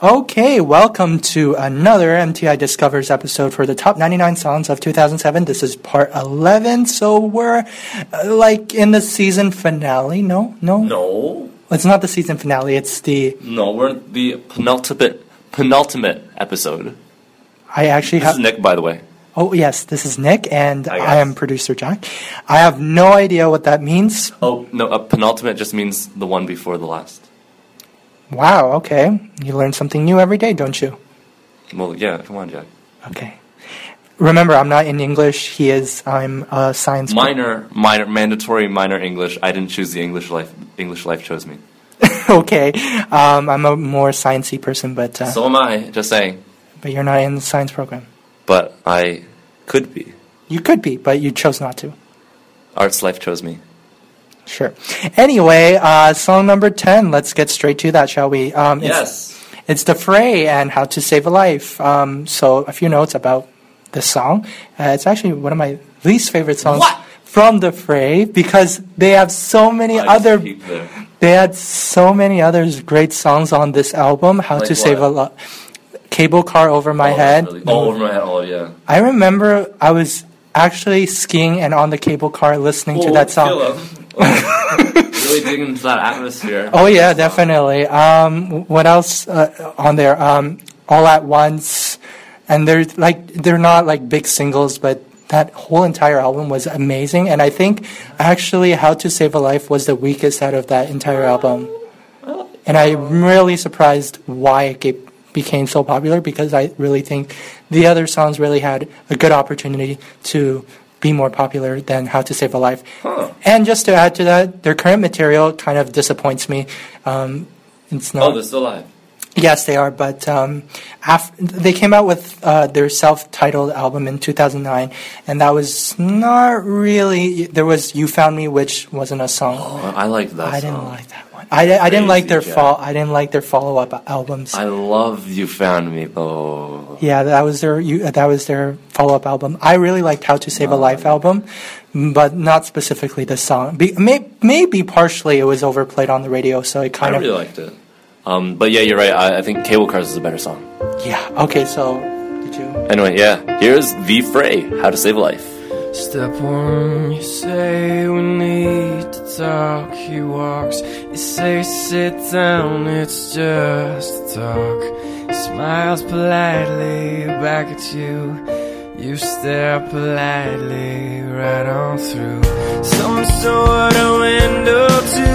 Okay, welcome to another MTI Discovers episode for the top 99 songs of 2007. This is part 11, so we're uh, like in the season finale. No, no, No, It's not the season finale, it's the. no, we're in the penultimate penultimate episode. I actually This have. is Nick, by the way. Oh, yes, this is Nick, and Hi, I am producer Jack. I have no idea what that means. Oh no, a penultimate just means the one before the last. Wow, okay. You learn something new every day, don't you? Well, yeah, come on, Jack. Okay. Remember, I'm not in English. He is. I'm a science. Minor, minor, mandatory minor English. I didn't choose the English life. English life chose me. okay. Um, I'm a more sciencey person, but uh, So am I. Just saying. but you're not in the science program. But I could be. You could be, but you chose not to. Arts life chose me. Sure. Anyway, uh, song number 10. Let's get straight to that, shall we? Um, it's, Yes. It's The Fray and How to Save a Life. Um, so, a few notes about the song. Uh, it's actually one of my least favorite songs What? from The Fray because they have so many I other. They had so many other great songs on this album. How Like to Save a what? Life. Cable Car Over My Oh, Head. really- Oh, over my head. Oh, yeah. I remember I was actually skiing and on the cable car listening to Oh, that song. Really digging into that atmosphere. Oh yeah, definitely. Um, what else uh, on there? Um, All at once, and they're like they're not like big singles, but that whole entire album was amazing. And I think actually, How to Save a Life was the weakest out of that entire album. And I'm really surprised why it became so popular because I really think the other songs really had a good opportunity to be more popular than How to Save a Life. Huh. And just to add to that, their current material kind of disappoints me. Um, it's not. Oh, they're still alive. Yes, they are. But um, af- they came out with uh, their self-titled album in 2009, and that was not really. There was "You Found Me," which wasn't a song. Oh, I like that I song. didn't like that one. I, I didn't like their fall. I didn't like their follow-up albums. I love You Found Me, though. yeah, that was their you, that was their follow-up album. I really liked "How to Save a Life" album, but not specifically the song. Be, may, maybe partially it was overplayed on the radio, so it I kind of really liked it. Um, but yeah, you're right. I, I think Cable Cars is a better song. yeah. Okay, so did you? Anyway, yeah. Here's The Fray, How to Save a Life. Step one, you say we need to talk. He walks, you say sit down, it's just a talk. He smiles politely back at you. You stare politely right on through some sort of window to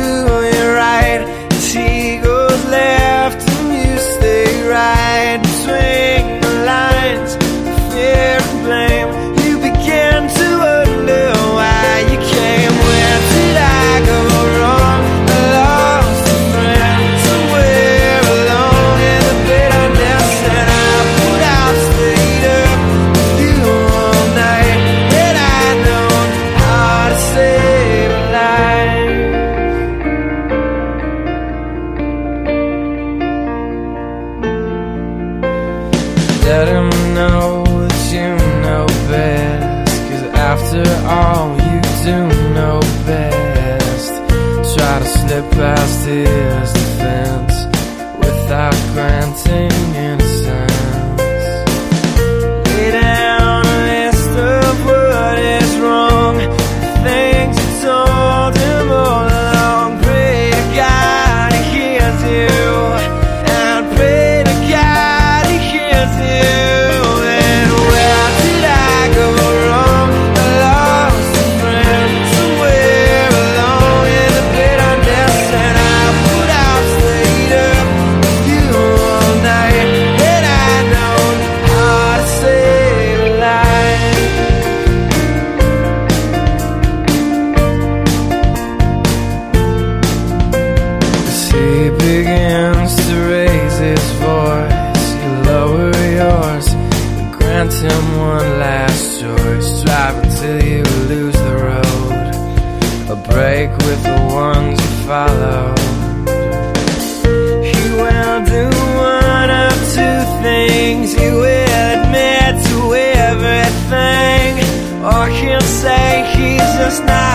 your right. As he goes left and you stay right between past his defense without granting he's just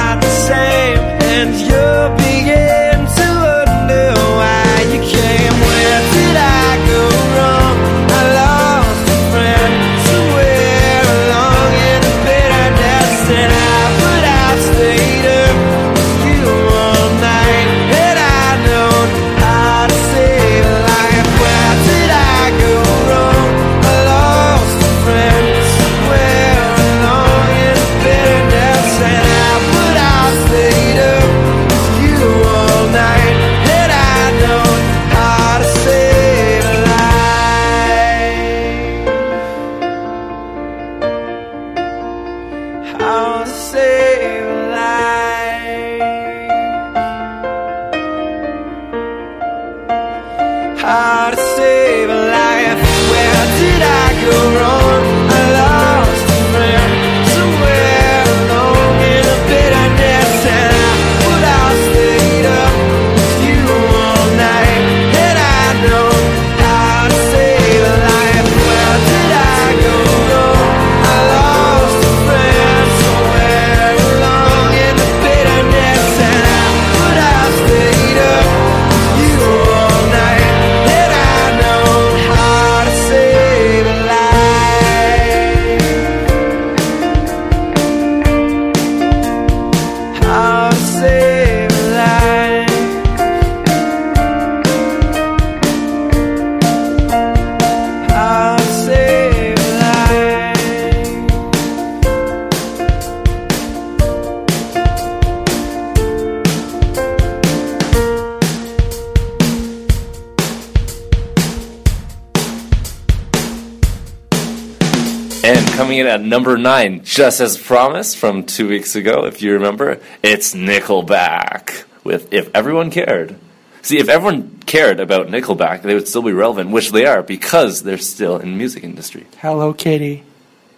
at number nine, just as promised from two weeks ago, if you remember, it's Nickelback with If Everyone Cared. See, if everyone cared about Nickelback, they would still be relevant, which they are because they're still in the music industry Hello Kitty,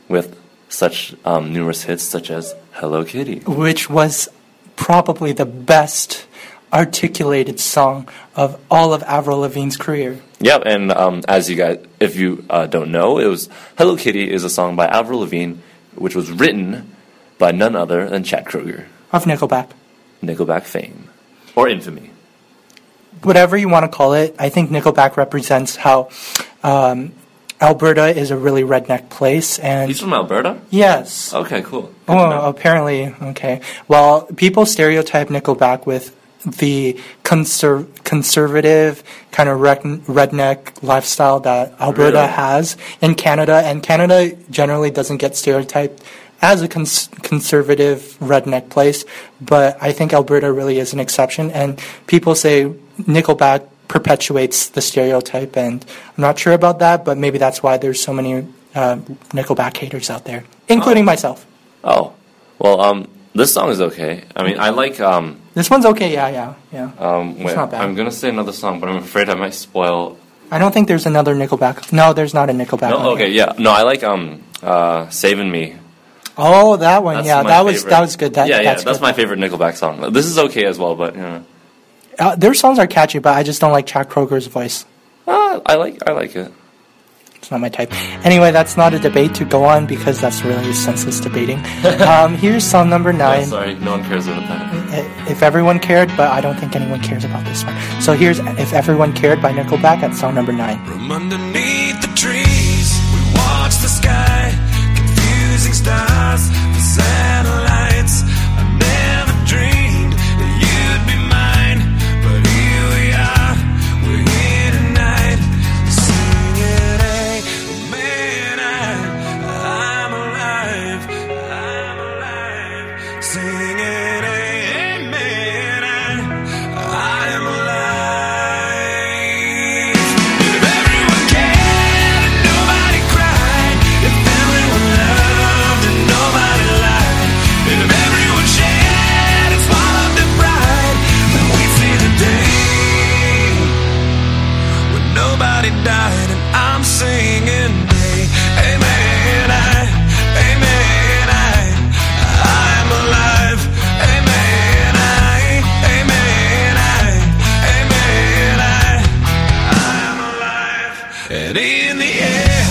with such um, numerous hits such as Hello Kitty. which was probably the best articulated song of all of Avril Lavigne's career. Yep, and um, as you guys, if you uh, don't know, it was Hello Kitty is a song by Avril Lavigne, which was written by none other than Chad Kroeger, Of Nickelback. Nickelback fame or infamy. whatever you want to call it, I think Nickelback represents how um, Alberta is a really redneck place. And He's from Alberta. yes, Okay, cool. Good oh, apparently, okay. Well, people stereotype Nickelback with the conser- conservative kind of rec- redneck lifestyle that Alberta Really? has in Canada, and Canada generally doesn't get stereotyped as a cons- conservative redneck place, but I think Alberta really is an exception, and people say Nickelback perpetuates the stereotype, and I'm not sure about that, but maybe that's why there's so many uh, Nickelback haters out there, including myself. Oh, well, um, this song is okay. I mean, I like um, This one's okay, yeah, yeah, yeah. um, wait, not bad. I'm gonna say another song, but I'm afraid I might spoil. I don't think there's another Nickelback. No, there's not a Nickelback. No, okay, here. yeah, no, I like um, uh, "Saving Me." Oh, that one. That's yeah, that was that was good. That, yeah, yeah, that's, that's my favorite Nickelback song. This is okay as well, but you know, Uh, their songs are catchy, but I just don't like Chad Kroeger's voice. uh, I like, I like it. It's not my type. Anyway, that's not a debate to go on because that's really senseless debating. um, here's song number Oh, nine. sorry, no one cares about that. If everyone cared, but I don't think anyone cares about this one. So here's If Everyone Cared by Nickelback at song number nine. From underneath the trees, we watch the sky, confusing stars for satellites. And in the air,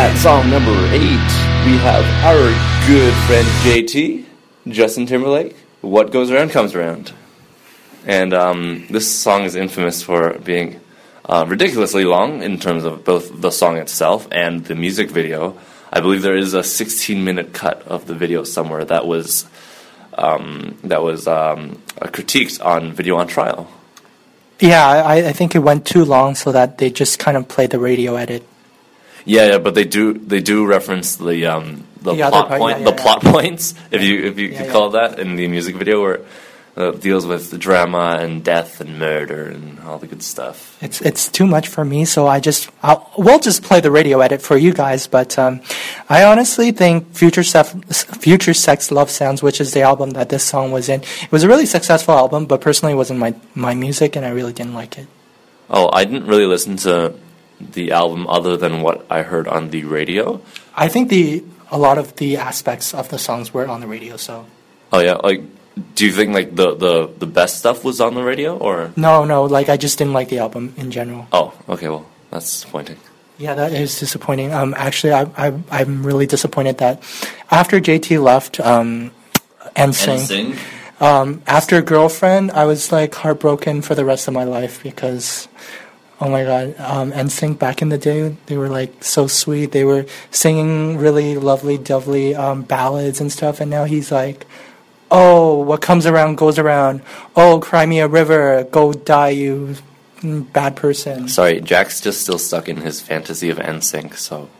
at song number eight, we have our good friend JT, Justin Timberlake. What goes around comes around. And um, this song is infamous for being uh, ridiculously long in terms of both the song itself and the music video. I believe there is a 16 minute cut of the video somewhere that was um, that was um, critiqued on Video on Trial. Yeah, I, I think it went too long, so that they just kind of played the radio edit. Yeah, yeah, but they do they do reference the um, the, The other plot part, point yeah, the yeah, plot points if you if you Yeah, could yeah. call it that in the music video where it deals with drama and death and murder and all the good stuff. It's it's too much for me, so I just I'll, we'll just play the radio edit for you guys. But um, I honestly think Future Sex, Future Sex Love Sounds, which is the album that this song was in, it was a really successful album. But personally, it wasn't my my music, and I really didn't like it. Oh, I didn't really listen to the album other than what I heard on the radio. I think the a lot of the aspects of the songs were on the radio. So Oh yeah, like do you think like the the the best stuff was on the radio or no, no, like I just didn't like the album in general. Oh, okay, well, that's disappointing. Yeah, that is disappointing. Um, actually, I, I I'm really disappointed that after JT left, um, NSYNC, um, after girlfriend, I was like heartbroken for the rest of my life because, oh my god, um, NSYNC back in the day, they were like so sweet. They were singing really lovely, dovely um, ballads and stuff, and now he's like, oh, what comes around goes around. Oh, cry me a river, go die, you bad person. Sorry, Jack's just still stuck in his fantasy of NSYNC, so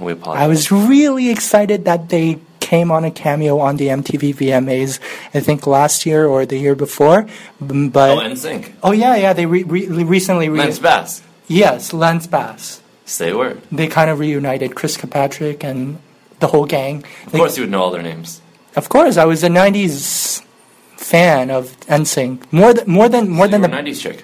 we apologize. I was really excited that they came on a cameo on the MTV VMAs. I think last year or the year before. Mm, but Oh, NSYNC. oh yeah, yeah, they re- re- recently re- Lance Bass. yes, Lance Bass. Say a word. They kind of reunited Chris Kirkpatrick and the whole gang. Of They- course, you would know all their names. of course, I was a '90s fan of NSYNC more than more than more So than the 90s chick.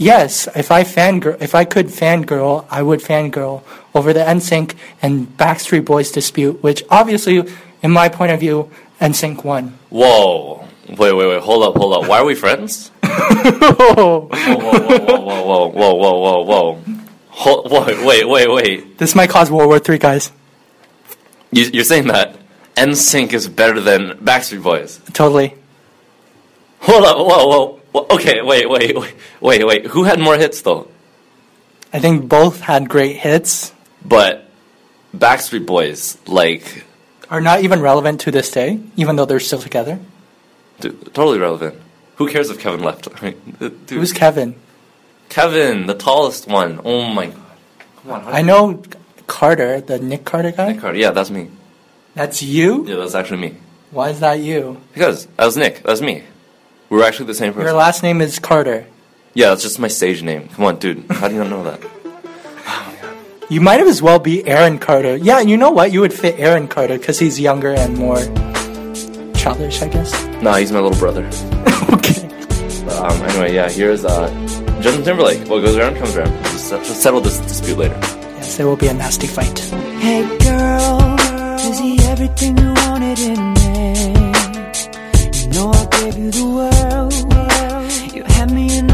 Yes, if I fangirl, if I could fangirl, I would fangirl over the NSYNC and Backstreet Boys dispute, which obviously, in my point of view, NSYNC won. Whoa. Wait, wait, wait. Hold up, hold up. Why are we friends? Whoa, whoa, whoa, whoa, whoa, whoa, whoa, whoa, whoa. Hold, wait, wait, wait, wait. this might cause World War Three, guys. You, you're saying that NSYNC is better than Backstreet Boys? Totally. Hold up, whoa, whoa. Whoa. Okay, wait, wait, wait, wait, wait. Who had more hits though? I think both had great hits. But Backstreet Boys, like, Are not even relevant to this day, even though they're still together. dude, totally relevant. Who cares if Kevin left? Dude, Who's Kevin? Kevin, the tallest one. Oh my god. Come on, I know Carter, the Nick Carter guy. Nick Carter. Yeah, that's me. That's you. Yeah, that's actually me. Why is that you? Because that was Nick. That was me. We were actually the same person. Your last name is Carter. yeah, that's just my stage name. Come on, dude. How do you not know that? You might as well be Aaron Carter. Yeah, you know what? You would fit Aaron Carter because he's younger and more childish, I guess. Nah, he's my little brother. okay. But, um, anyway, yeah, here's uh, Justin Timberlake. What goes around comes around. Just, uh, just settle this dispute later. Yes, there will be a nasty fight. Hey girl, is he everything you wanted in me? You know I gave you the world. You had me in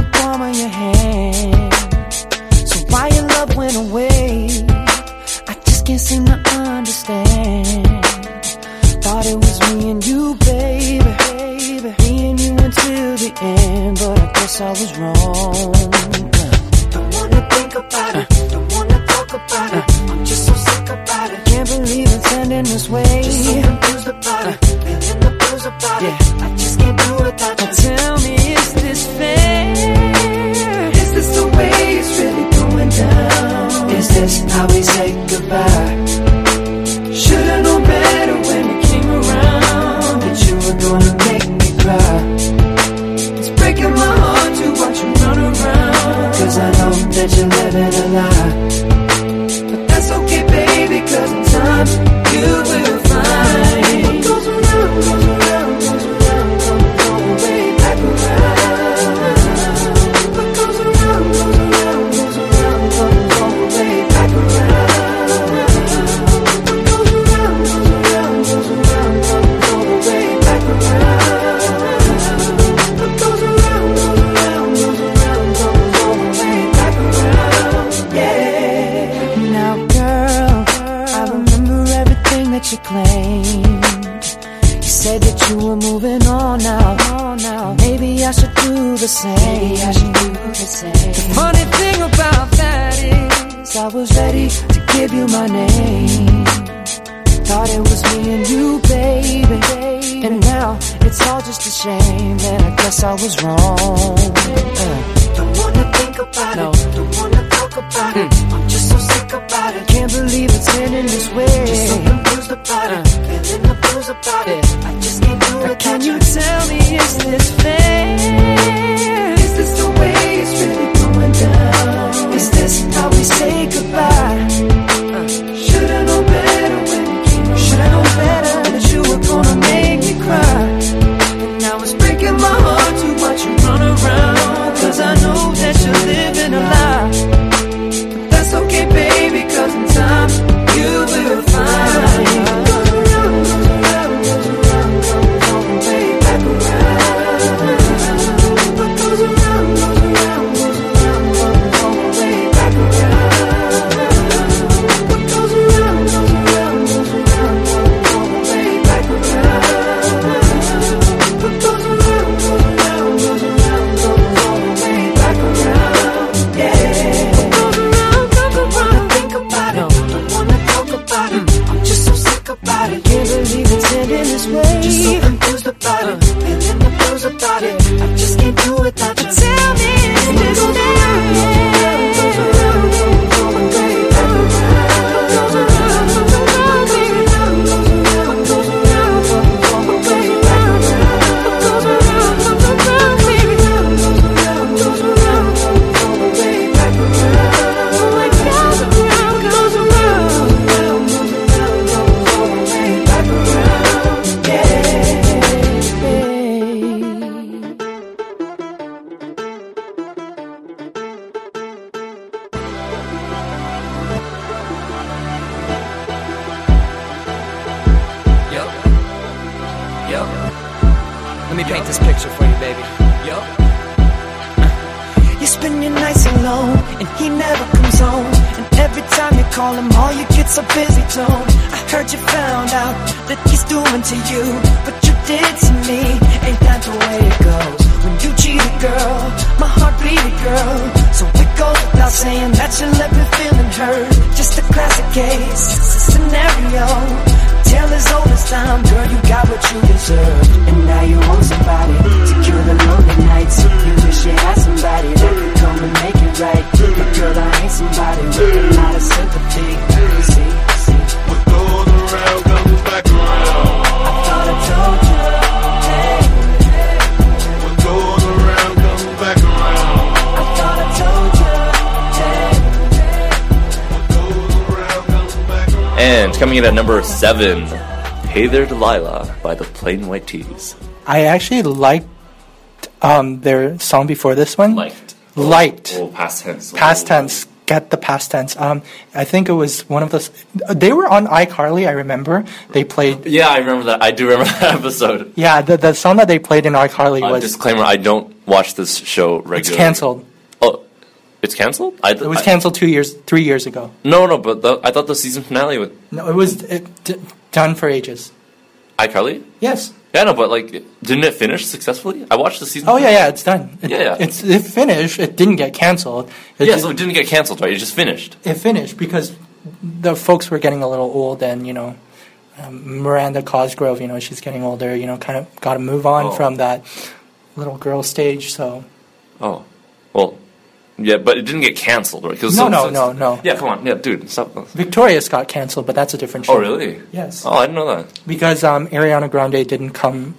what you claimed. You said that you were moving on now. Maybe I should do the same. Maybe I should do the same. The funny thing about that is, I was ready to give you my name. Thought it was me and you, baby. And now it's all just a shame, and I guess I was wrong. Don't wanna think about no. it. Don't wanna talk about mm. it. Hmm. I'm just so sick about it. Can't believe it's ending this way. Confused about it, feeling the blues about it. I just can't do it. Can you tell me, is this fair? Is this the way it's really going down? Is this how we say comes home. And every time you call him, all you get's a busy tone. I heard you found out that he's doing to you what you did to me. Ain't that the way it goes? When you cheat a girl, my heart bleed a girl. So it goes without saying that you left me feeling hurt. Just a classic case, a scenario. Tale as old as time, girl, you got what you deserve. And now you want somebody to cure the lonely nights. You wish you had somebody that could come and make it right. But girl, I ain't somebody with a lot of sympathy. See, see, What goes around comes back around. And coming in at number seven, Hey There Delilah by the Plain White T's. I actually liked um, their song before this one. Liked. Liked. Oh, past tense. Past tense. Get the past tense. Um, I think it was one of those. They were on iCarly. I remember they played. Yeah, I remember that. I do remember that episode. Yeah, the the song that they played in iCarly Uh, was disclaimer: I don't watch this show regularly. it's canceled. It's canceled. I, It was canceled two years, three years ago. No, no, but the, I thought the season finale with No, it was it, d- done for ages. iCarly. Yes. Yeah, no, but like, didn't it finish successfully? I watched the season. Oh yeah, yeah, it's done. It, Yeah, yeah. It's it finished. It didn't get canceled. It, Yeah, just- so it didn't get canceled, right? It just finished. it finished because the folks were getting a little old, and you know, um, Miranda Cosgrove, you know, she's getting older. You know, kind of got to move on Oh. from that little girl stage. So Oh, well, yeah, but it didn't get canceled, right? 'Cause No, no, no, no. Yeah, come on, yeah, dude, stop. Victorious got canceled, but that's a different show. Oh, really? Yes. Oh, I didn't know that. because um, Ariana Grande didn't come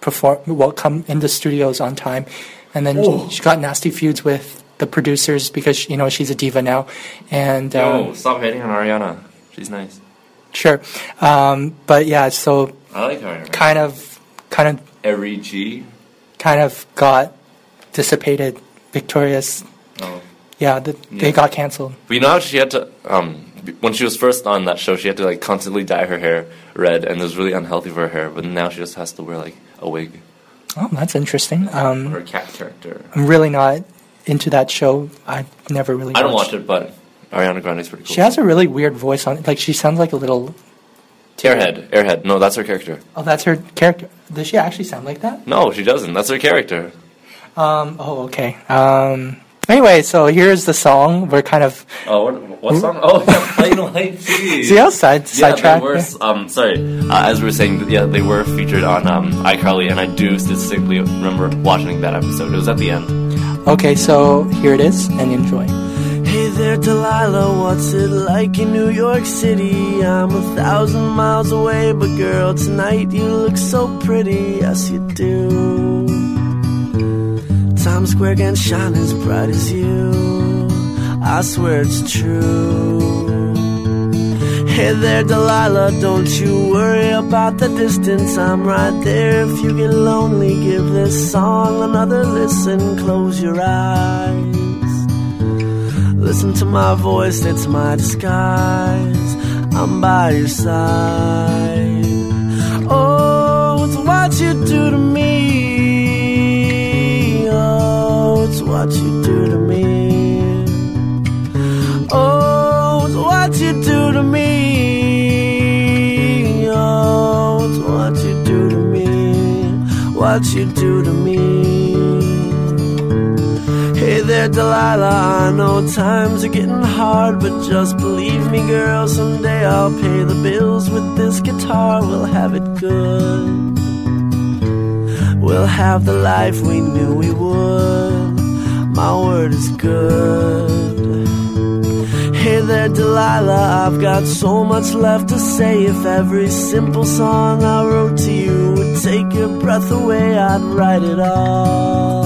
perform well come in the studios on time, and then Oh. she got nasty feuds with the producers because you know she's a diva now, and um, No, stop hating on Ariana. She's nice. sure, um, but yeah, so I like Ariana. kind of, kind of, Eri G. kind of got dissipated. Victorious, Oh. yeah, the, Yeah. they got canceled. But you know how she had to, um, when she was first on that show, she had to like constantly dye her hair red, and it was really unhealthy for her hair. But now she just has to wear like a wig. Oh, that's interesting. Um, Her cat character. I'm really not into that show. I've never really. I don't watch it, but Ariana Grande's pretty cool. She has a really weird voice on. Like she sounds like a little. Airhead. Airhead. No, that's her character. Oh, that's her character. Does she actually sound like that? No, she doesn't. That's her character. Um. Oh, okay. Um. Anyway, so here's the song. We're kind of Oh, what, what song? Oh, yeah, Plain White T. see how side Yeah, sidetrack. they were. Um, sorry. Uh, as we were saying, yeah, they were featured on um, iCarly, and I do distinctly remember watching that episode. It was at the end. Okay, so here it is, and enjoy. Hey there, Delilah, what's it like in New York City? I'm a thousand miles away, but girl, tonight you look so pretty, yes you do. Times Square can shine as bright as you, I swear it's true. Hey there, Delilah, don't you worry about the distance. I'm right there. If you get lonely, give this song another listen. Close your eyes. Listen to my voice, it's my disguise. I'm by your side. Oh, it's what you do to me. What you do to me. Hey there, Delilah. I know times are getting hard, but just believe me, girl. Someday I'll pay the bills with this guitar. We'll have it good. We'll have the life we knew we would. My word is good. Hey there, Delilah. I've got so much left to say. If every simple song I wrote to you take your breath away, I'd write it all.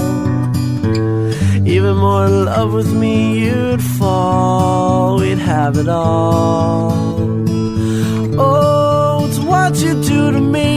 Even more in love with me, you'd fall. We'd have it all. Oh, it's what you do to me.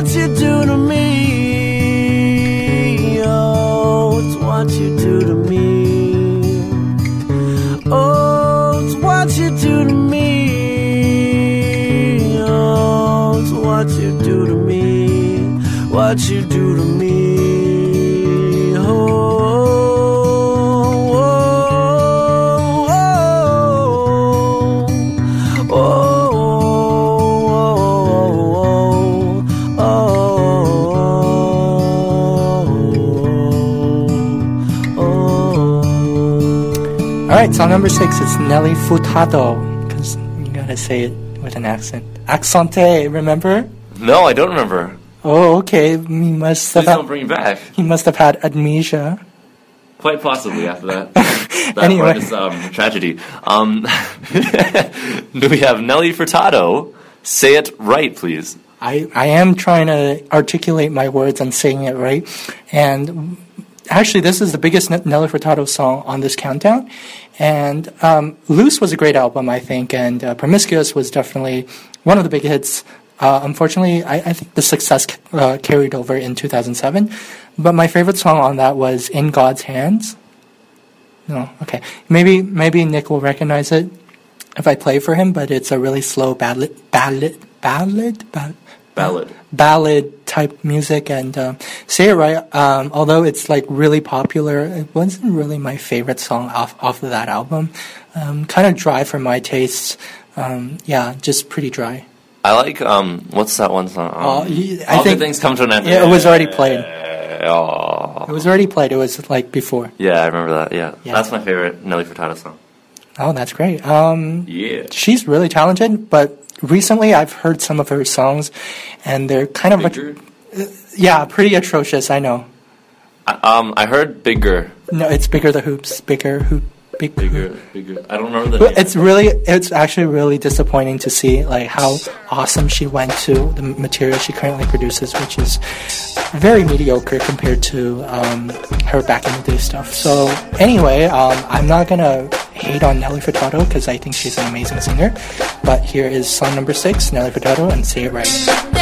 What you do to me. Oh, it's what you do to me. Oh, it's what you do to me. Oh, it's what you do to me. What you do to me. Right, song number six is Nelly Furtado, because you gotta say it with an accent. Accente, remember? No, I don't remember. Oh, okay. He must Please have don't bring me back. he must have had amnesia. Quite possibly after that. that Anyway. part is um, tragedy. Um, do we have Nelly Furtado? Say it right, please. I, I am trying to articulate my words and saying it right. And actually, this is the biggest Nelly Furtado song on this countdown. And um, Loose was a great album, I think, and uh, Promiscuous was definitely one of the big hits. Uh, unfortunately, I, I think the success uh, carried over in 2007. But my favorite song on that was In God's Hands. No, okay. Maybe maybe Nick will recognize it if I play for him, but it's a really slow ballad, ballad, ballad, ballad, Ballad. ballad type music. And um, say it right, um, although it's like really popular, it wasn't really my favorite song off off of that album. Um, kind of dry for my tastes. Um, yeah, just pretty dry. I like um. What's that one song? Um, Oh, you- I all think- things come to an end. Yeah, it was already played. Oh. It was already played. It was like before. Yeah, I remember that. Yeah. Yeah. that's my favorite Nelly Furtado song. Oh, that's great. Um, Yeah. she's really talented, but recently I've heard some of her songs, and they're kind of Bigger. yeah, pretty atrocious. I know. I, um, I heard bigger, No, it's bigger the hoops, bigger hoop, big bigger, bigger. I don't remember the. But name. It's really, it's actually really disappointing to see like how awesome she went to the material she currently produces, which is very mediocre compared to um, her back in the day stuff. So anyway, um, I'm not gonna hate on Nelly Furtado because I think she's an amazing singer. But here is song number six, Nelly Furtado, and say it right.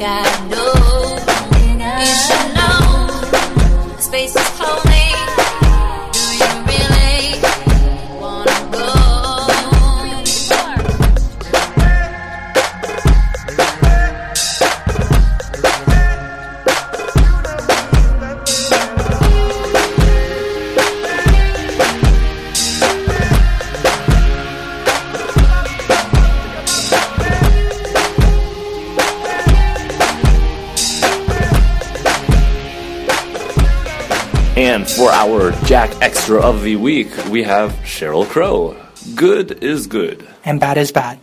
God knows Jack of the week, we have Sheryl Crow. Good is good. And bad is bad.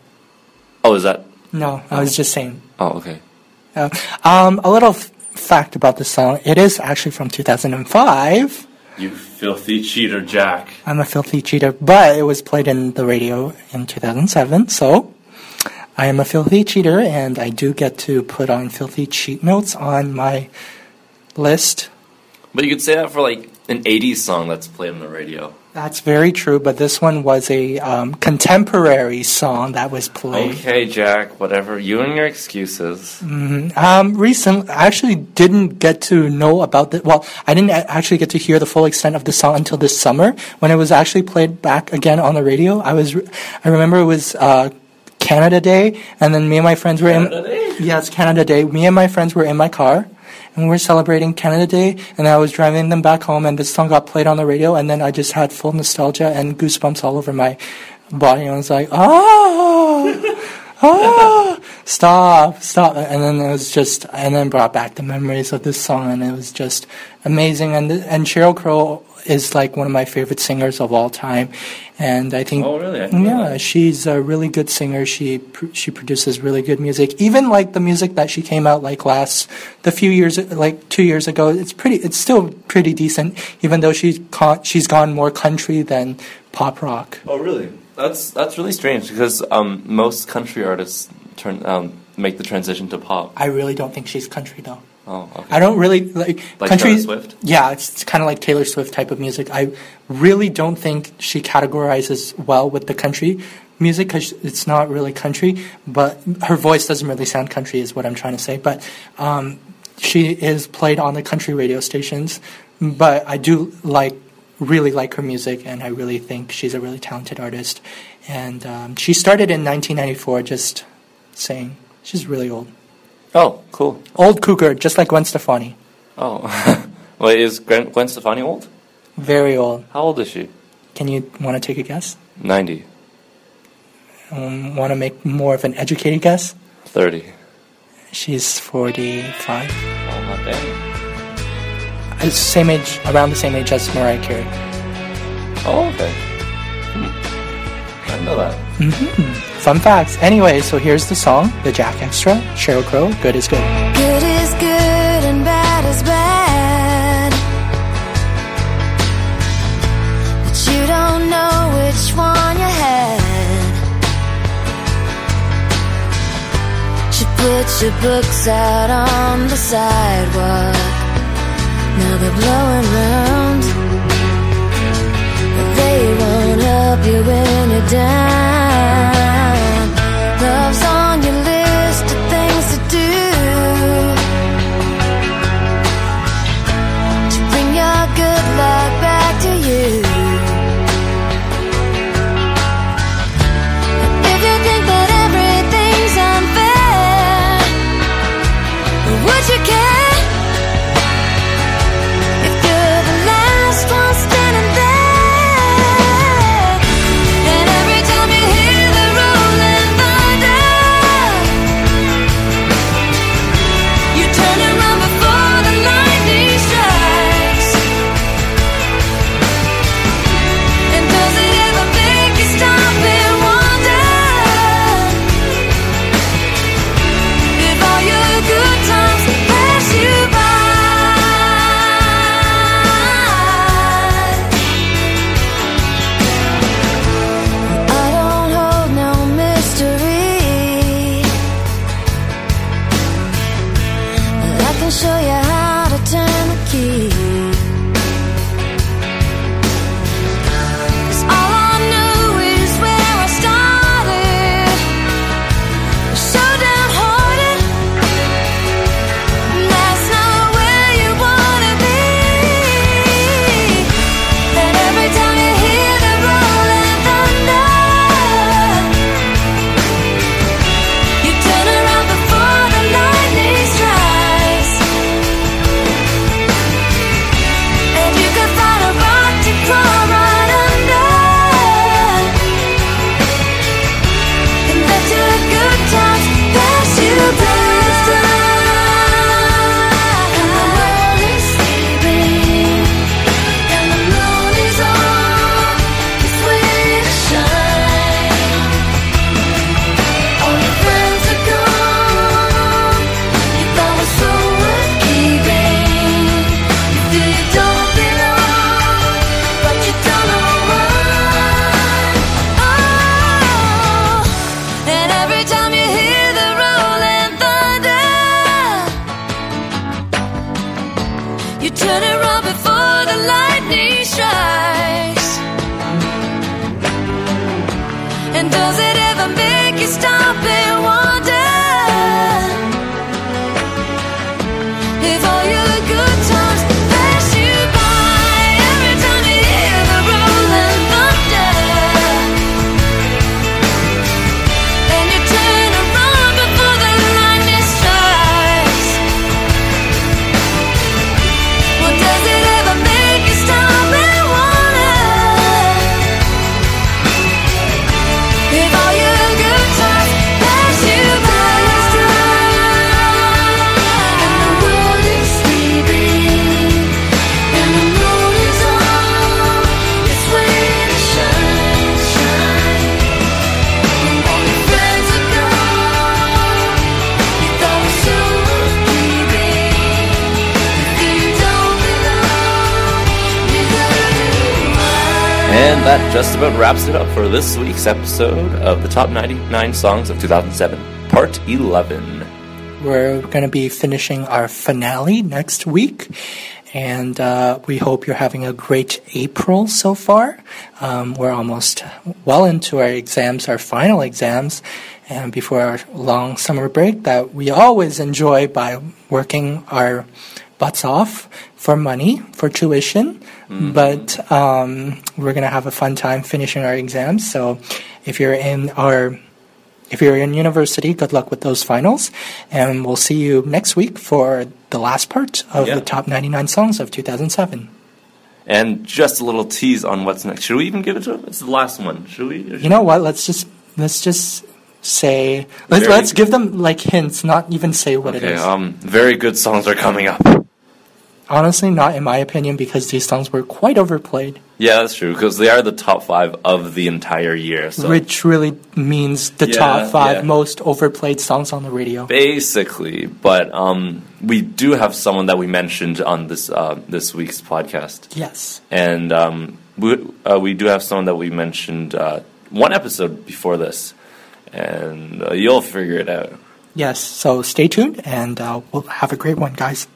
Oh, is that? No, I was just saying. Oh, okay. Uh, um, a little f- fact about this song: it is actually from 2005. You filthy cheater, Jack. I'm a filthy cheater, but it was played in the radio in 2007. So I am a filthy cheater, and I do get to put on filthy cheat notes on my list. But you could say that for like an 80s song that's played on the radio. That's very true, but this one was a um, contemporary song that was played. Okay, Jack, whatever. You and your excuses. Um, recent, I actually didn't get to know about the. Well, I didn't actually get to hear the full extent of the song until this summer when it was actually played back again on the radio. I was, I remember it was uh, Canada Day, and then me and my friends were Canada in. Day? Yes, Canada Day. Me and my friends were in my car. And we were celebrating Canada Day, and I was driving them back home, and this song got played on the radio, and then I just had full nostalgia and goosebumps all over my body. And I was like, oh, oh, stop, stop. And then it was just, and then brought back the memories of this song, and it was just amazing. And and Sheryl Crow is like one of my favorite singers of all time, and I think Oh, really? I didn't know yeah, that. she's a really good singer. She pr- she produces really good music. Even like the music that she came out like last the few years like two years ago. It's pretty. It's still pretty decent, even though she's con- she's gone more country than pop rock. Oh, really? That's that's really strange because um, most country artists turn um, make the transition to pop. I really don't think she's country though. Oh, okay. I don't really like, Like country. Taylor Swift? Yeah, it's, kind of like Taylor Swift type of music. I really don't think she categorizes well with the country music because it's not really country. But her voice doesn't really sound country, is what I'm trying to say. But um, she is played on the country radio stations. But I do like, really like her music, and I really think she's a really talented artist. And um, she started in 1994, just saying. She's really old. Oh, cool. Old cougar, just like Gwen Stefani. Oh, wait, is Gwen, Gwen Stefani old? Very old. How old is she? Can you want to take a guess? Ninety. Um, want to make more of an educated guess? Thirty. She's 45. Oh, not bad. Uh, Same age, around the same age as Mariah Carey. Oh, okay. Hmm. I know that. Fun facts. Anyway, so here's the song, the Jack Extra, Sheryl Crow, Good is Good. Good is good and bad is bad. But you don't know which one you had. She put your books out on the sidewalk. Now they're blowing round. But they won't help you when you're down. And that just about wraps it up for this week's episode of the Top 99 Songs of 2007, Part 11. We're going to be finishing our finale next week. And uh, we hope you're having a great April so far. Um, we're almost well into our exams, our final exams, and before our long summer break that we always enjoy by working our butts off for money, for tuition. But um, we're going to have a fun time finishing our exams. So if you're in our if you're in university, good luck with those finals. And we'll see you next week for the last part of Yeah. the top 99 songs of 2007. And just a little tease on what's next. Should we even give it to him? It's the last one. Should we? You know what? Let's just let's just say let's Very- let's give them like hints, not even say what it Okay, is. um, very good songs are coming up. Honestly, not in my opinion because these songs were quite overplayed, Yeah, that's true, because they are the top five of the entire year. So which really means the Yeah, top five yeah. most overplayed songs on the radio. basically, but um, we do have someone that we mentioned on this uh, this week's podcast, Yes. and um, we uh, we do have someone that we mentioned uh, one episode before this, and uh, you'll figure it out. Yes. So stay tuned and uh, we'll have a great one, guys.